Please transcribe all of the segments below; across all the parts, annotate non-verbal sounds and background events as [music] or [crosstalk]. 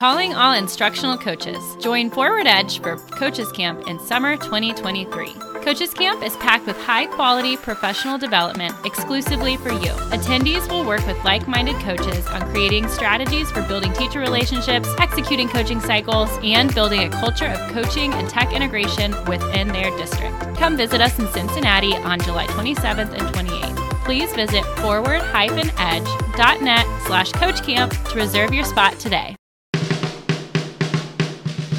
Calling all instructional coaches. Join Forward Edge for Coaches Camp in summer 2023. Coaches Camp is packed with high quality professional development exclusively for you. Attendees will work with like minded coaches on creating strategies for building teacher relationships, executing coaching cycles, and building a culture of coaching and tech integration within their district. Come visit us in Cincinnati on July 27th and 28th. Please visit forward-edge.net slash coachcamp to reserve your spot today.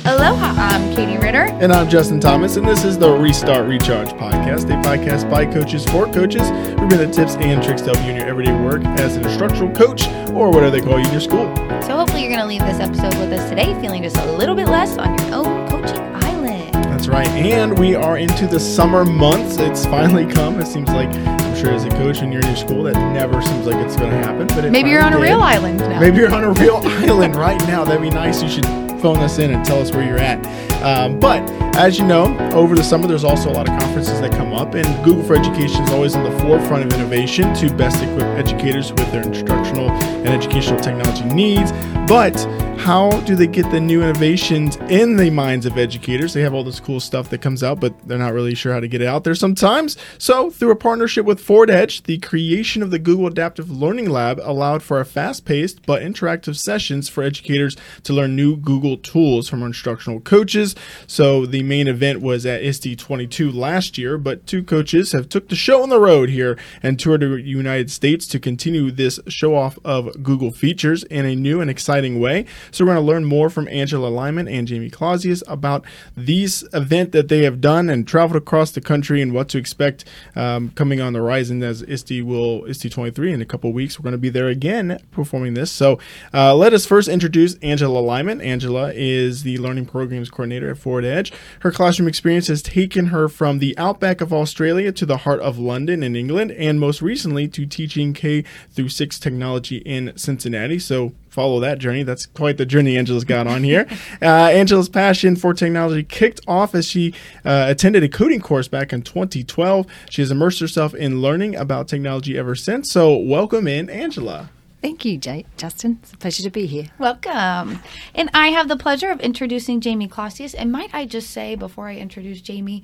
Aloha, I'm Katie Ritter. And I'm Justin Thomas, and this is the Restart Recharge podcast, a podcast by coaches for coaches. We bring the tips and tricks to help you in your everyday work as an instructional coach or whatever they call you in your school. So, hopefully, you're going to leave this episode with us today feeling just a little bit less on your own coaching island. That's right. And we are into the summer months. It's finally come. It seems like, I'm sure as a coach and you're in your school, that never seems like it's going to happen. But maybe you're on did. a real island now. Maybe you're on a real [laughs] island right now. That'd be nice. You should phone us in and tell us where you're at. Um, but as you know, over the summer, there's also a lot of conferences that come up, and Google for Education is always on the forefront of innovation to best equip educators with their instructional and educational technology needs. But how do they get the new innovations in the minds of educators? They have all this cool stuff that comes out, but they're not really sure how to get it out there sometimes. So, through a partnership with Forward Edge, the creation of the Google Adaptive Learning Lab allowed for a fast paced but interactive sessions for educators to learn new Google tools from our instructional coaches. So, the main event was at ISTE 22 last year, but two coaches have took the show on the road here and toured the United States to continue this show off of Google features in a new and exciting way. So we're going to learn more from Angela Lyman and Jamie Clausius about these event that they have done and traveled across the country and what to expect um, coming on the horizon as ISTE will ISTE 23 in a couple weeks. We're going to be there again performing this. So uh, let us first introduce Angela Lyman. Angela is the learning programs coordinator at Forward Edge. Her classroom experience has taken her from the outback of Australia to the heart of London in England, and most recently to teaching K through six technology in Cincinnati. So follow that journey. That's quite the journey Angela's got on here. [laughs] uh, Angela's passion for technology kicked off as she uh, attended a coding course back in 2012. She has immersed herself in learning about technology ever since. So, welcome in, Angela. Thank you, J- Justin. It's a pleasure to be here. Welcome. And I have the pleasure of introducing Jamie Clausius. And might I just say, before I introduce Jamie,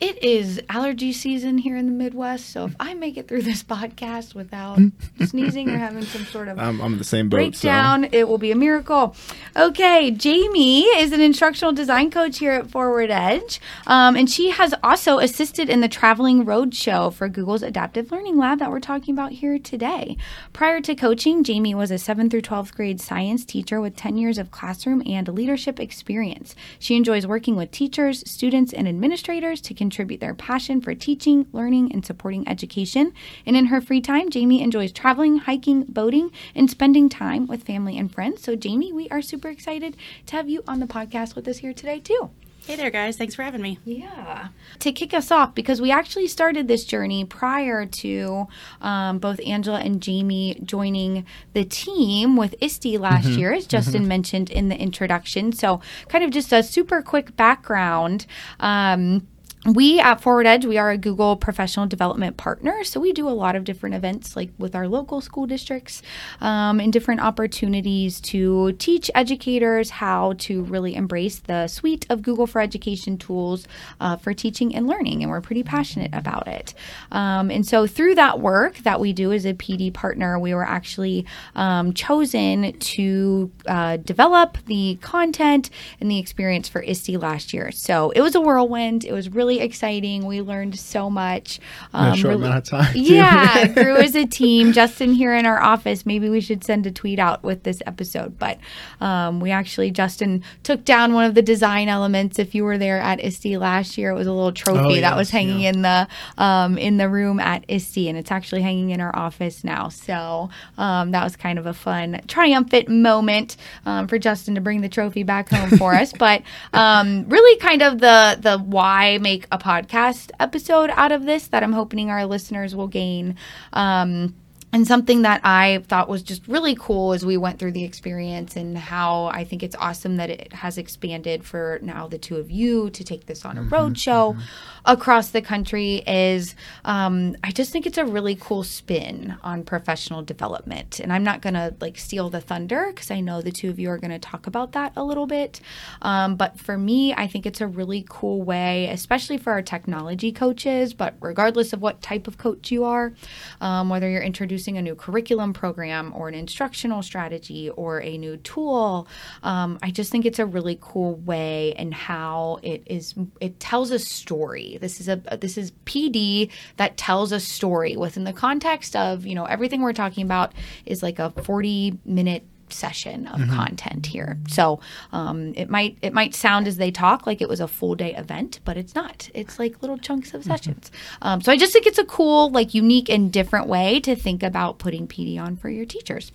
it is allergy season here in the Midwest, so if I make it through this podcast without [laughs] sneezing or having some sort of I'm, I'm the same boat. breakdown, So. it will be a miracle. Okay, Jamie is an instructional design coach here at Forward Edge, um, and she has also assisted in the traveling road show for Google's Adaptive Learning Lab that we're talking about here today. Prior to coaching, Jamie was a 7th through 12th grade science teacher with 10 years of classroom and leadership experience. She enjoys working with teachers, students, and administrators to contribute their passion for teaching, learning, and supporting education. And in her free time, Jamie enjoys traveling, hiking, boating, and spending time with family and friends. So, Jamie, we are super excited to have you on the podcast with us here today, too. Hey there, guys. Thanks for having me. Yeah. To kick us off, because we actually started this journey prior to um, both Angela and Jamie joining the team with ISTE last year, as Justin mentioned in the introduction. So, kind of just a super quick background. Um, we at Forward Edge, we are a Google professional development partner. So we do a lot of different events like with our local school districts um, and different opportunities to teach educators how to really embrace the suite of Google for Education tools uh, for teaching and learning. And we're pretty passionate about it. Um, and so through that work that we do as a PD partner, we were actually um, chosen to uh, develop the content and the experience for ISTE last year. So it was a whirlwind. It was really exciting. We learned so much. In a Um, short really- amount of time. yeah, [laughs] grew as a team. Justin here in our office. Maybe we should send a tweet out with this episode. But um, we actually, Justin took down one of the design elements. If you were there at ISTE last year, it was a little trophy Oh, that was hanging yeah. in the um, in the room at ISTE, and it's actually hanging in our office now. So um, that was kind of a fun, triumphant moment um, for Justin to bring the trophy back home for us. [laughs] But um, really, kind of the the why make a podcast episode out of this that I'm hoping our listeners will gain. Um, and something that I thought was just really cool as we went through the experience and how I think it's awesome that it has expanded for now the two of you to take this on a road show across the country is um, I just think it's a really cool spin on professional development. And I'm not going to like steal the thunder because I know the two of you are going to talk about that a little bit. Um, but for me, I think it's a really cool way, especially for our technology coaches, but regardless of what type of coach you are, um, whether you're introducing a new curriculum program or an instructional strategy or a new tool, um, I just think it's a really cool way and how it is. It tells a story. This is a this is PD that tells a story within the context of you know everything we're talking about is like a forty minute session of Mm-hmm. content here. So um, it might it might sound as they talk like it was a full day event, but it's not. It's like little chunks Mm-hmm. of sessions. Um, so I just think it's a cool, like unique and different way to think about putting PD on for your teachers.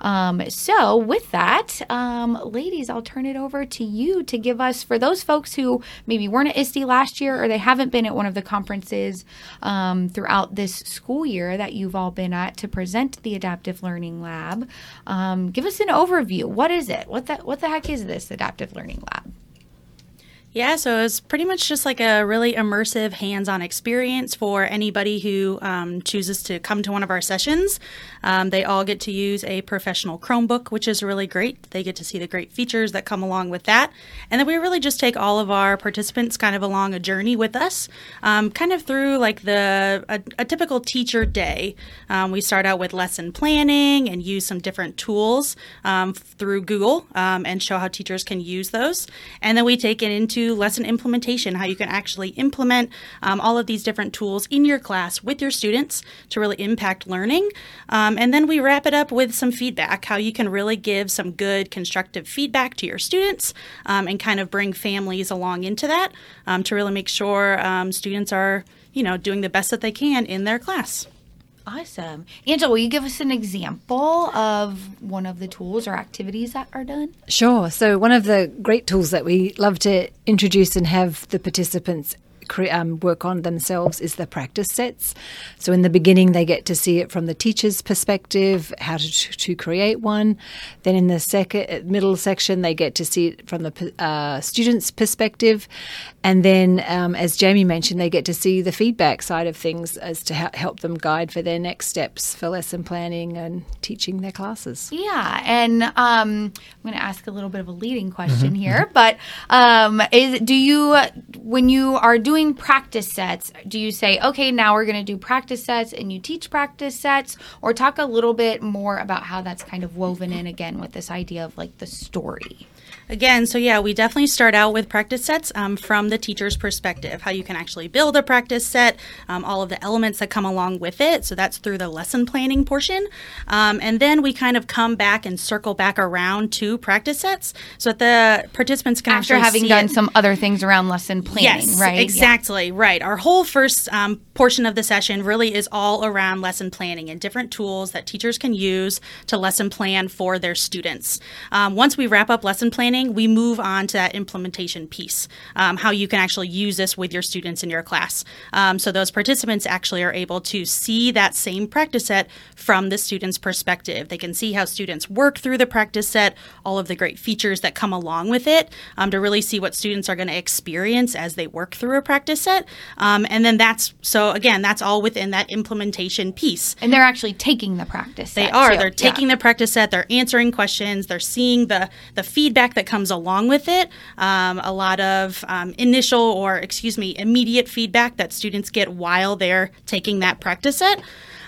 Um, so with that, um, ladies, I'll turn it over to you to give us for those folks who maybe weren't at ISTE last year or they haven't been at one of the conferences um, throughout this school year that you've all been at to present the Adaptive Learning Lab. Um, give us an overview. What is it? What the what the heck is this Adaptive Learning Lab? Yeah, so it's pretty much just like a really immersive hands on experience for anybody who um, chooses to come to one of our sessions. Um, they all get to use a professional Chromebook, which is really great. They get to see the great features that come along with that. And then we really just take all of our participants kind of along a journey with us, um, kind of through like the a, a typical teacher day. Um, we start out with lesson planning and use some different tools um, through Google um, and show how teachers can use those. And then we take it into lesson implementation, how you can actually implement um, all of these different tools in your class with your students to really impact learning. Um, and then we wrap it up with some feedback, how you can really give some good constructive feedback to your students um, and kind of bring families along into that um, to really make sure um, students are, you know, doing the best that they can in their class. Awesome. Angela, will you give us an example of one of the tools or activities that are done? Sure. So, one of the great tools that we love to introduce and have the participants um, work on themselves is the practice sets. So, in the beginning, they get to see it from the teacher's perspective, how to, to create one. Then, in the second middle section, they get to see it from the uh, student's perspective. And then, um, as Jamie mentioned, they get to see the feedback side of things as to ha- help them guide for their next steps for lesson planning and teaching their classes. Yeah, and um, I'm going to ask a little bit of a leading question here, but um, is do you when you are doing practice sets, do you say, okay, now we're going to do practice sets, and you teach practice sets, or talk a little bit more about how that's kind of woven in again with this idea of like the story? Again, so yeah, we definitely start out with practice sets um, from the teacher's perspective, how you can actually build a practice set, um, all of the elements that come along with it. So that's through the lesson planning portion. Um, and then we kind of come back and circle back around to practice sets so that the participants can After actually having done it. some other things around lesson planning, Yes, right? Yeah. Exactly, right. Our whole first um, portion of the session really is all around lesson planning and different tools that teachers can use to lesson plan for their students. Um, once we wrap up lesson planning, we move on to that implementation piece, um, how you can actually use this with your students in your class. Um, so those participants actually are able to see that same practice set from the student's perspective. They can see how students work through the practice set, all of the great features that come along with it, um, to really see what students are going to experience as they work through a practice set. Um, and then that's so again, that's all within that implementation piece. And they're actually taking the practice. They set, are. too. They're Yeah. taking the practice set. They're answering questions. They're seeing the the feedback that comes along with it. Um, a lot of um, initial or excuse me, immediate feedback that students get while they're taking that practice set.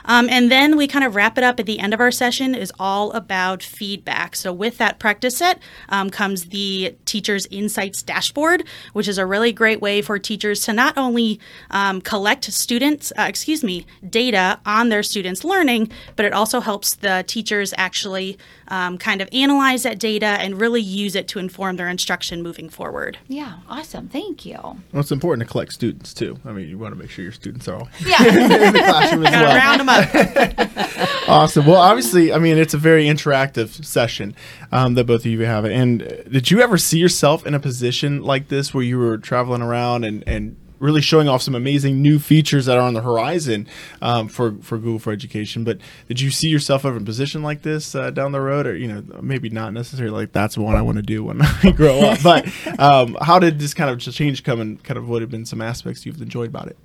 Um, and then we kind of wrap it up at the end of our session is all about feedback. So with that practice set um, comes the teacher's insights dashboard, which is a really great way for teachers to not only um, collect students, uh, excuse me, data on their students' learning, but it also helps the teachers actually um, kind of analyze that data and really use it to inform their instruction moving forward. Yeah, awesome. Thank you. Well, it's important to collect students too. I mean, you want to make sure your students are all Yeah. [laughs] in the classroom as well. round them up. [laughs] Awesome. Well, obviously, I mean, it's a very interactive session um, that both of you have. And did you ever see yourself in a position like this where you were traveling around and, and really showing off some amazing new features that are on the horizon um, for for Google for Education. But did you see yourself ever in a position like this uh, down the road, or you know, maybe not necessarily like that's what I want to do when [laughs] I grow up? But um, how did this kind of change come, and kind of what have been some aspects you've enjoyed about it?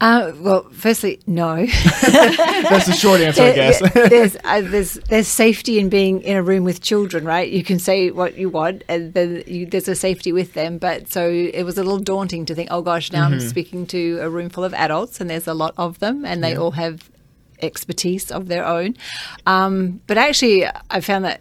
Uh, well, firstly, no. [laughs] That's the short answer, I guess. there's, uh, there's there's safety in being in a room with children, right? You can say what you want, and then you, there's a safety with them. But so it was a little daunting to think, oh gosh, now mm-hmm. I'm speaking to a room full of adults, and there's a lot of them, and they yeah. all have expertise of their own. Um, but actually, I found that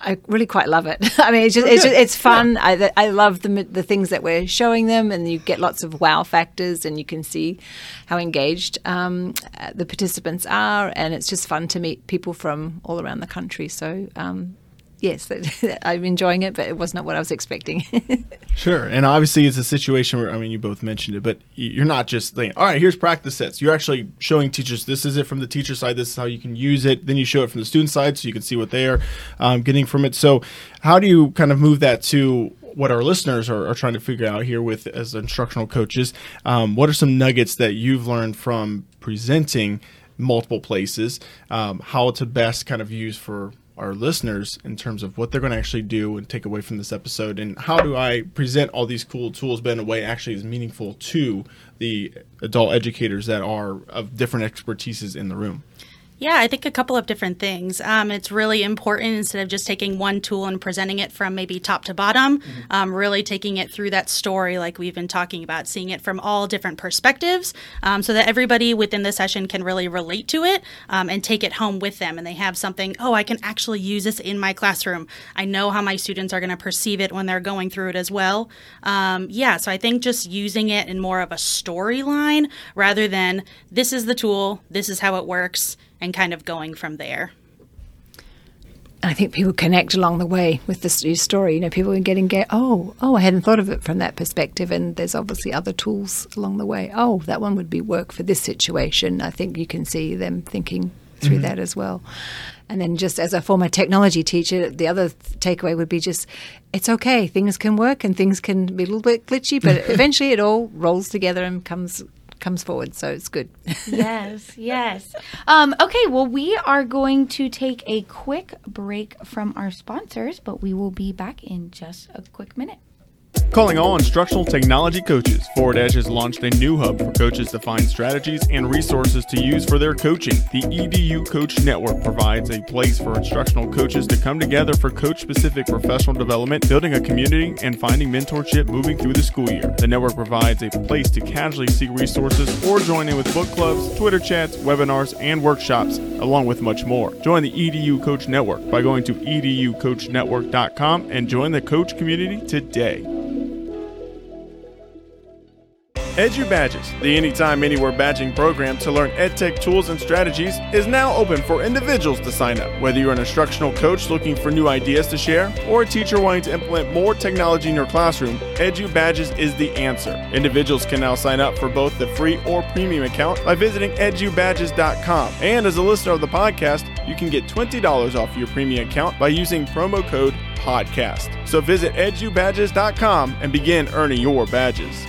I really quite love it. [laughs] I mean, it's just, it's, just, it's fun. Yeah. I, I love the the things that we're showing them, and you get lots of wow factors, and you can see how engaged um, the participants are, and it's just fun to meet people from all around the country. So um, yes, I'm enjoying it, but it was not what I was expecting. [laughs] sure, and obviously it's a situation where I mean you both mentioned it, but you're not just saying, "All right, here's practice sets." You're actually showing teachers this is it from the teacher side. This is how you can use it. Then you show it from the student side, so you can see what they are um, getting from it. So, how do you kind of move that to what our listeners are, are, trying to figure out here with as instructional coaches. Um, what are some nuggets that you've learned from presenting multiple places? Um, how to best kind of use for our listeners in terms of what they're going to actually do and take away from this episode and how do I present all these cool tools but in a way actually is meaningful to the adult educators that are of different expertises in the room. Yeah, I think a couple of different things. Um, it's really important instead of just taking one tool and presenting it from maybe top to bottom, mm-hmm. um, really taking it through that story, like we've been talking about, seeing it from all different perspectives um, so that everybody within the session can really relate to it um, and take it home with them. And they have something, oh, I can actually use this in my classroom. I know how my students are going to perceive it when they're going through it as well. Um, yeah, so I think just using it in more of a storyline rather than this is the tool, this is how it works and kind of going from there. I think people connect along the way with the story. You know, people are getting get. Oh, oh, I hadn't thought of it from that perspective. And there's obviously other tools along the way. Oh, that one would be work for this situation. I think you can see them thinking through mm-hmm. that as well. And then, just as a former technology teacher, the other takeaway would be just it's okay. Things can work and things can be a little bit glitchy, but [laughs] eventually it all rolls together and comes comes forward. So it's good. [laughs] yes, yes. Um, okay, well, we are going to take a quick break from our sponsors, but we will be back in just a quick minute. Calling all instructional technology coaches, Forward Edge has launched a new hub for coaches to find strategies and resources to use for their coaching. The EDU Coach Network provides a place for instructional coaches to come together for coach specific professional development, building a community, and finding mentorship moving through the school year. The network provides a place to casually seek resources or join in with book clubs, Twitter chats, webinars, and workshops, along with much more. Join the EDU Coach Network by going to educoachnetwork.com and join the coach community today. Edu Badges, the Anytime Anywhere badging program to learn EdTech tools and strategies, is now open for individuals to sign up. Whether you're an instructional coach looking for new ideas to share, or a teacher wanting to implement more technology in your classroom, Edu Badges is the answer. Individuals can now sign up for both the free or premium account by visiting edubadges.com. And as a listener of the podcast, you can get $20 off your premium account by using promo code PODCAST. So visit edubadges.com and begin earning your badges.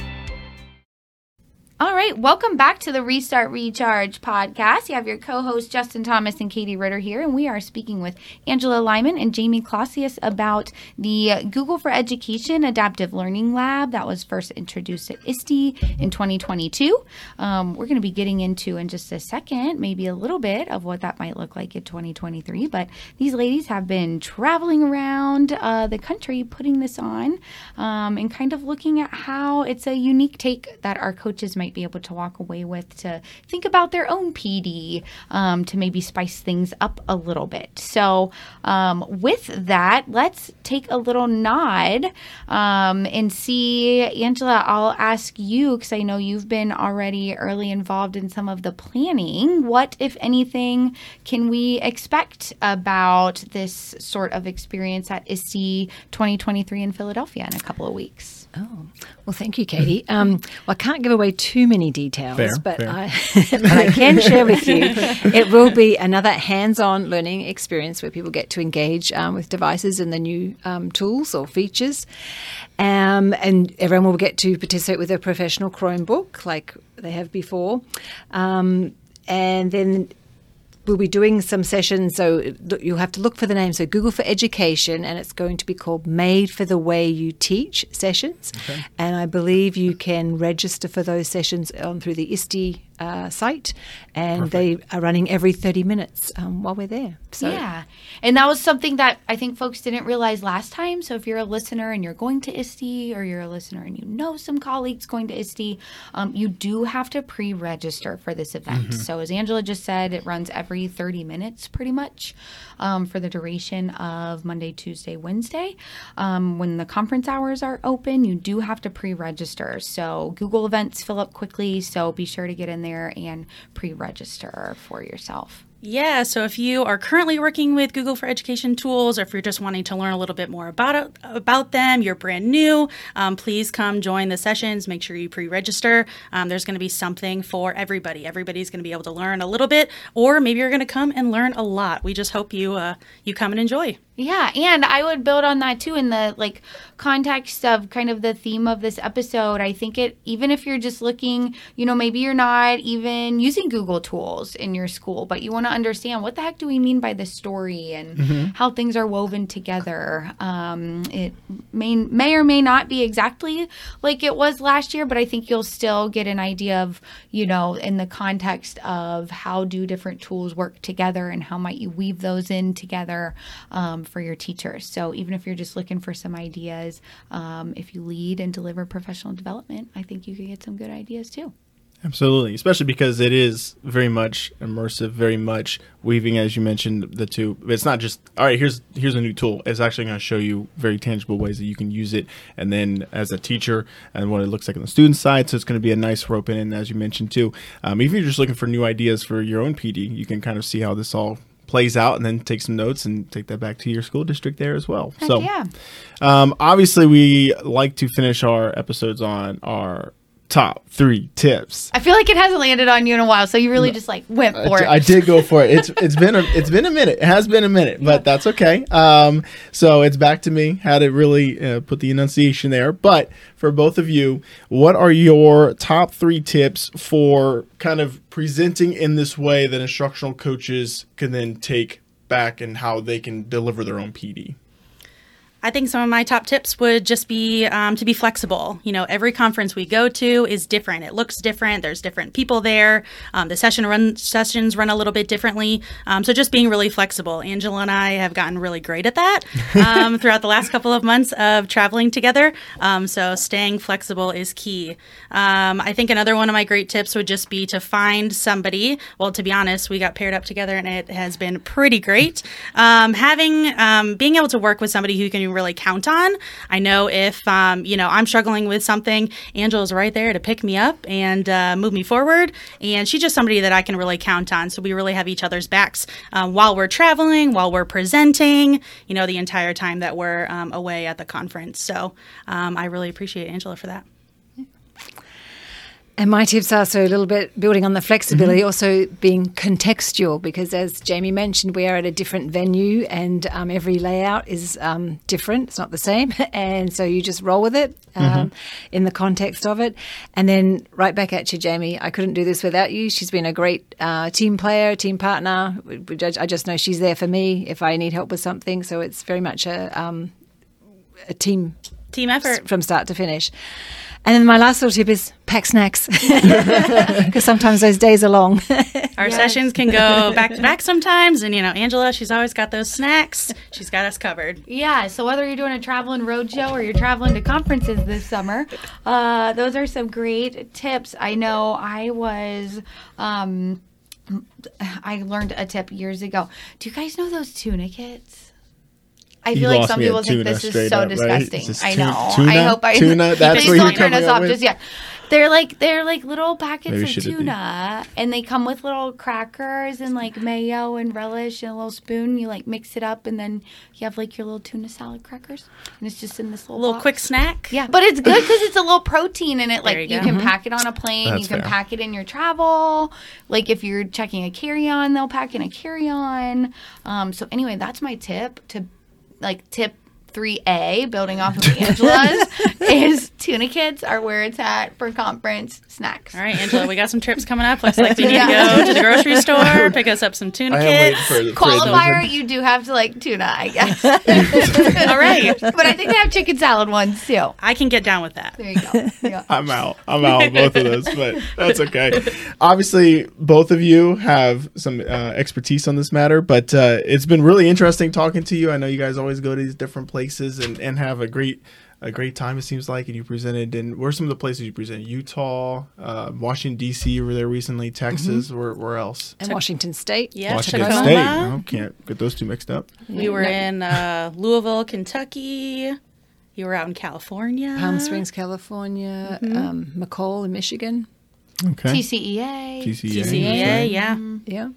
All right, welcome back to the Restart Recharge podcast. You have your co hosts Justin Thomas and Katie Ritter here, and we are speaking with Angela Lyman and Jamie Clausius about the Google for Education Adaptive Learning Lab that was first introduced at ISTE in 2022. Um, we're going to be getting into in just a second, maybe a little bit of what that might look like in 2023. But these ladies have been traveling around uh, the country putting this on um, and kind of looking at how it's a unique take that our coaches might might be able to walk away with to think about their own PD um, to maybe spice things up a little bit. So, um, with that, let's take a little nod um, and see, Angela. I'll ask you because I know you've been already early involved in some of the planning. What, if anything, can we expect about this sort of experience at ISTE 2023 in Philadelphia in a couple of weeks? Oh, well, thank you, Katie. Um, well, I can't give away too many any details, Fair, but fair. I [laughs] but I can share with you. It will be another hands-on learning experience where people get to engage um, with devices and the new um, tools or features, um, and everyone will get to participate with a professional Chromebook like they have before, um, and then we'll be doing some sessions. So you'll have to look for the name. So Google for Education, and it's going to be called Made for the Way You Teach sessions. And I believe you can register for those sessions on through the ISTE uh, site, and they are running every 30 minutes um, while we're there. So yeah. And that was something that I think folks didn't realize last time. So if you're a listener and you're going to ISTE or you're a listener and you know some colleagues going to ISTE, um, you do have to pre register for this event. So as Angela just said, it runs every 30 minutes pretty much um, for the duration of Monday, Tuesday, Wednesday. Um, when the conference hours are open, you do have to pre register. So Google Events fill up quickly. So be sure to get in there and pre register for yourself. Yeah, so if you are currently working with Google for Education tools, or if you're just wanting to learn a little bit more about about them, you're brand new, um, please come join the sessions. Make sure you pre-register. Um, there's going to be something for everybody. Everybody's going to be able to learn a little bit, or maybe you're going to come and learn a lot. We just hope you uh, you come and enjoy. Yeah, and I would build on that too in the like context of kind of the theme of this episode. I think it even if you're just looking, you know, maybe you're not even using Google tools in your school, but you want to understand what the heck do we mean by the story and how things are woven together. Um, it may may or may not be exactly like it was last year, but I think you'll still get an idea of, you know, in the context of how do different tools work together and how might you weave those in together um, for your teachers. So even if you're just looking for some ideas, um, if you lead and deliver professional development, I think you could get some good ideas too. Absolutely, especially because it is very much immersive, very much weaving, as you mentioned, the two. It's not just all right. Here's here's a new tool. It's actually going to show you very tangible ways that you can use it, and then as a teacher, and what it looks like on the student side. So it's going to be a nice rope in, and as you mentioned too, um, even if you're just looking for new ideas for your own PD, you can kind of see how this all plays out, and then take some notes and take that back to your school district there as well. Heck so yeah. um, obviously, we like to finish our episodes on our top three tips. I feel like it hasn't landed on you in a while, so you really just like went for I, it. I did go [laughs] for it. It's it's been a it's been a minute. It has been a minute, but that's okay. Um, so it's back to me. Had to really uh, put the enunciation there. But for both of you, what are your top three tips for kind of presenting in this way that instructional coaches can then take back and how they can deliver their own PD? I think some of my top tips would just be um, to be flexible. You know, every conference we go to is different. It looks different. There's different people there. Um, the session run sessions run a little bit differently. Um, so just being really flexible. Angela and I have gotten really great at that [laughs] um, throughout the last couple of months of traveling together. Um, so staying flexible is key. Um, I think another one of my great tips would just be to find somebody. Well, to be honest, we got paired up together and it has been pretty great. Um, having being able to work with somebody who can really count on. I know if um, you know I'm struggling with something, Angela's right there to pick me up and uh, move me forward, and she's just somebody that I can really count on. So we really have each other's backs um, while we're traveling, while we're presenting. You know, the entire time that we're um, away at the conference. So um, I really appreciate Angela for that. And my tips are so a little bit building on the flexibility, also being contextual, because as Jamie mentioned, we are at a different venue and um, every layout is um, different. It's not the same. [laughs] And so you just roll with it um, in the context of it. And then right back at you, Jamie. I couldn't do this without you. She's been a great uh, team player, team partner. I just know she's there for me if I need help with something. So it's very much a, um, a team Team effort. from start to finish. And then my last little tip is pack snacks [laughs] because sometimes those days are long. Our sessions can go [laughs] back to back sometimes, and you know, Angela, she's always got those snacks. She's got us covered. Yeah, so whether you're doing a traveling road show or you're traveling to conferences this summer, uh, those are some great tips. I know I was. Um, I learned a tip years ago. Do you guys know those tuna kits? I feel like some people think this is so up, disgusting. It's just I know. tuna? I hope I Tuna? [laughs] That's please what you're don't turn coming us up off with? just yet. They're like they're like little packets Maybe of should it be? tuna, and they come with little crackers and like mayo and relish and a little spoon. You like mix it up, and then you have like your little tuna salad crackers, and it's just in this little little box. quick snack. Yeah, but it's good [laughs] because it's a little protein in it. Like There you, you go. can pack it on a plane, That's you can fair. pack it in your travel. Like if you're checking a carry-on, they'll pack in a carry-on. Um, so anyway, that's my tip to like tip. 3A, building off of [laughs] Angela's, is tuna kids are where it's at for conference snacks. All right, Angela, we got some trips coming up. Looks like we need Yeah. to go to the grocery [laughs] store, pick us up some tuna I am waiting kits. for Qualifier, you do have to like tuna, I guess. [laughs] All right, but I think they have chicken salad ones too. I can get down with that. There you go. Yeah. I'm out. I'm out on both of those, but that's okay. Obviously, both of you have some uh, expertise on this matter, but uh, it's been really interesting talking to you. I know you guys always go to these different places and, and have a great a great time. It seems like, and you presented. And where are some of the places you presented? Utah, uh, Washington D.C. You were there recently. Texas. Where where else? And Washington State. Yeah, Washington Tacoma. State. Oh, can't get those two mixed up. We were in uh, Louisville, Kentucky. You were out in California. Palm Springs, California, um, MACUL in Michigan. Okay. TCEA. TCA. TCA, yeah. Yeah.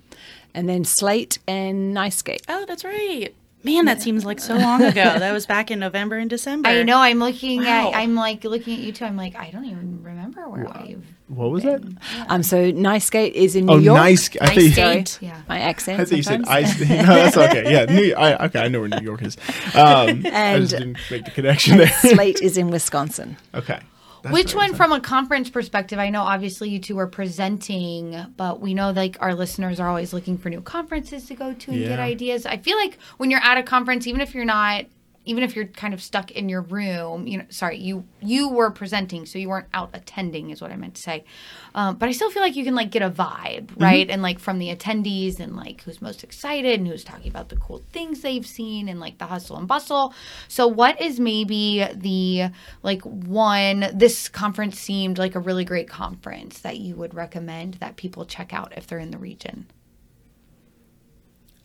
And then Slate and NYSCATE. Oh, that's right. Man, that seems like so long ago. [laughs] That was back in November and December. I know. I'm looking Wow. at. I'm like looking at you two. I'm like, I don't even remember where I've. What was that? Um, so NYSCATE is in New Oh, York. nice. I think. Sorry, Yeah. my accent. I think you said ice. [laughs] [laughs] No, that's okay. Yeah, New, I, okay. I know where New York is. Um, I And- just didn't make the connection there. Slate is in Wisconsin. okay. That's Which one, from a conference perspective? I know obviously you two are presenting, but we know like our listeners are always looking for new conferences to go to and get ideas. I feel like when you're at a conference, even if you're not, even if you're kind of stuck in your room, you know, sorry, you you were presenting, so you weren't out attending, is what I meant to say. Um, but I still feel like you can like get a vibe, right? And like from the attendees and like who's most excited and who's talking about the cool things they've seen and like the hustle and bustle. So what is maybe the like one this conference seemed like a really great conference that you would recommend that people check out if they're in the region?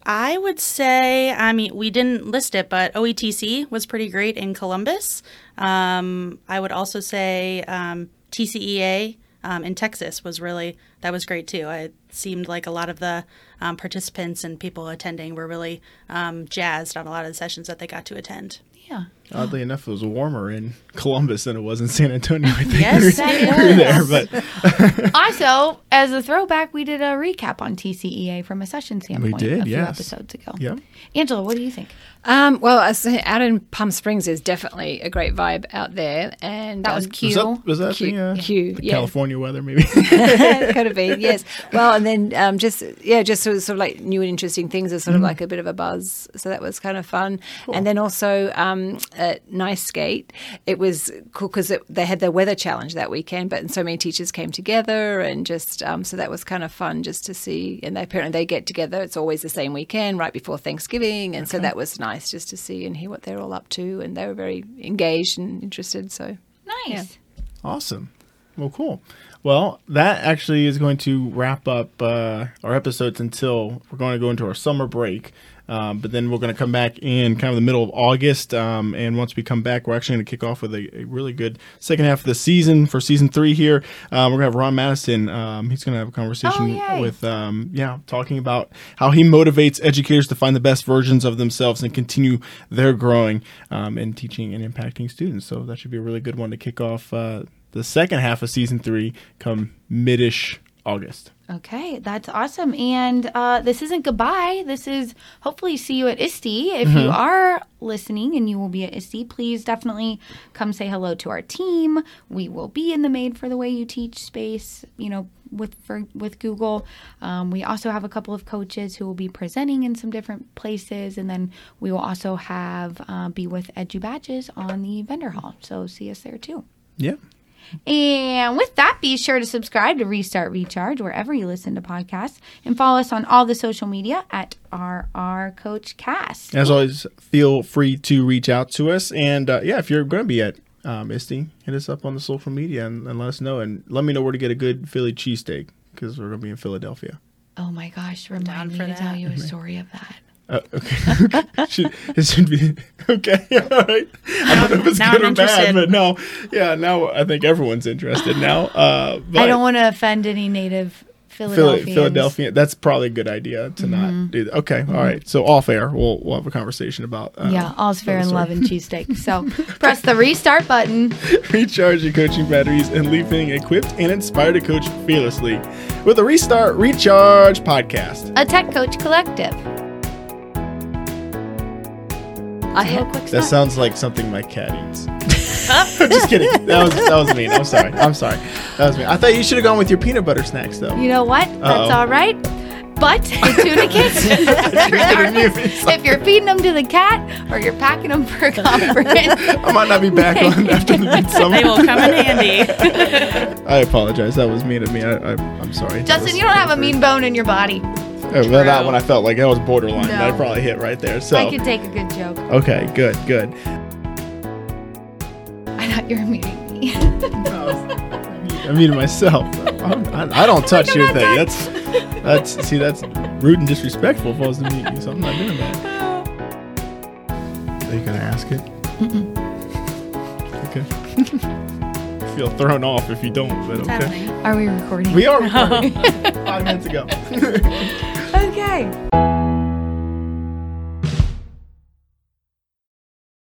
I would say, I mean, we didn't list it, but OETC was pretty great in Columbus. Um, I would also say um, TCEA um, in Texas was really, that was great too. It seemed like a lot of the um, participants and people attending were really um, jazzed on a lot of the sessions that they got to attend. Yeah. Oddly enough, it was warmer in Columbus than it was in San Antonio. I think Yes, [laughs] we were there, was. but [laughs] also, as a throwback, we did a recap on TCEA from a session standpoint We did, a few episodes ago. yeah. Angela, what do you think? Um, well, I out in Palm Springs is definitely a great vibe out there, and That was um, CUE. Was that, was that CUE- the, uh, CUE, the yeah. California weather? Maybe. [laughs] could have been, yes. Well, and then um, just yeah, just sort of, sort of like new and interesting things. Are sort of like a bit of a buzz, so that was kind of fun. And then also um, at NYSCATE, it was cool because they had their weather challenge that weekend, but and so many teachers came together, and just um, so that was kind of fun just to see. And they apparently they get together. It's always the same weekend, right before Thanksgiving, and so that was nice just to see and hear what they're all up to. And they were very engaged and interested. So Nice. Awesome. Well, cool. Well, that actually is going to wrap up uh, our episodes until we're going to go into our summer break. Um, but then we're going to come back in kind of the middle of August. Um, and once we come back, we're actually going to kick off with a, a really good second half of the season for season three here. Um, we're going to have Ron Madison. Um, he's going to have a conversation Oh, with, um, yeah, talking about how he motivates educators to find the best versions of themselves and continue their growing um, and teaching and impacting students. So that should be a really good one to kick off uh, the second half of season three come midish August. Okay, that's awesome. And uh, this isn't goodbye. This is hopefully see you at ISTE. If Mm-hmm. you are listening and you will be at ISTE, please definitely come say hello to our team. We will be in the Made for the Way You Teach space, you know, with for, with Google. Um, we also have a couple of coaches who will be presenting in some different places, and then we will also have uh, be with Edu Badges on the vendor hall. So see us there too. Yeah. And with that, be sure to subscribe to Restart Recharge wherever you listen to podcasts and follow us on all the social media at RR Coach Cast. As always, feel free to reach out to us. And uh, yeah, if you're going to be at um, ISTE, hit us up on the social media and, and let us know. And let me know where to get a good Philly cheesesteak because we're going to be in Philadelphia. Oh my gosh, Down remind me for to that. tell you a story of that. Uh, okay. [laughs] should, it should be [laughs] okay. [laughs] All right. I don't know if it's Now good I'm or bad, but no. Yeah, now I think everyone's interested now. Uh, but I don't want to offend any native Phila- Philadelphians. Philadelphia. That's probably a good idea to not do that. Okay. All right. So off air, we'll we'll have a conversation about. Uh, Yeah, all's fair in love and cheesesteak. So press the restart button. Recharge your coaching batteries and leave feeling equipped and inspired to coach fearlessly with the Restart Recharge podcast. A Tech Coach Collective. I A little have quick That sounds like something my cat eats. [laughs] Just kidding. That was that was mean. I'm sorry. I'm sorry. That was mean. I thought you should have gone with your peanut butter snacks though. You know what? That's Uh-oh. all right. But [laughs] tuna [laughs] kids, if you're feeding them to the cat or you're packing them for a conference, I might not be back on after the midsummer. They will come in handy. I apologize. That was mean of me. I, I, I'm sorry. Justin, you don't have a mean bone in your body. Uh, well, that one I felt like that was borderline. No. I probably hit right there. So I could take a good joke. okay, good, good. [laughs] I thought you were muting me. [laughs] No, I mean myself. I'm, I, I don't [laughs] touch I'm your thing. That's that's see that's rude and disrespectful if I was to meet you. So I'm not doing that. Are you gonna ask it? Okay. Feel thrown off if you don't, but What's okay. happening? Are we recording? We are recording. [laughs] Five minutes ago. [laughs] Okay.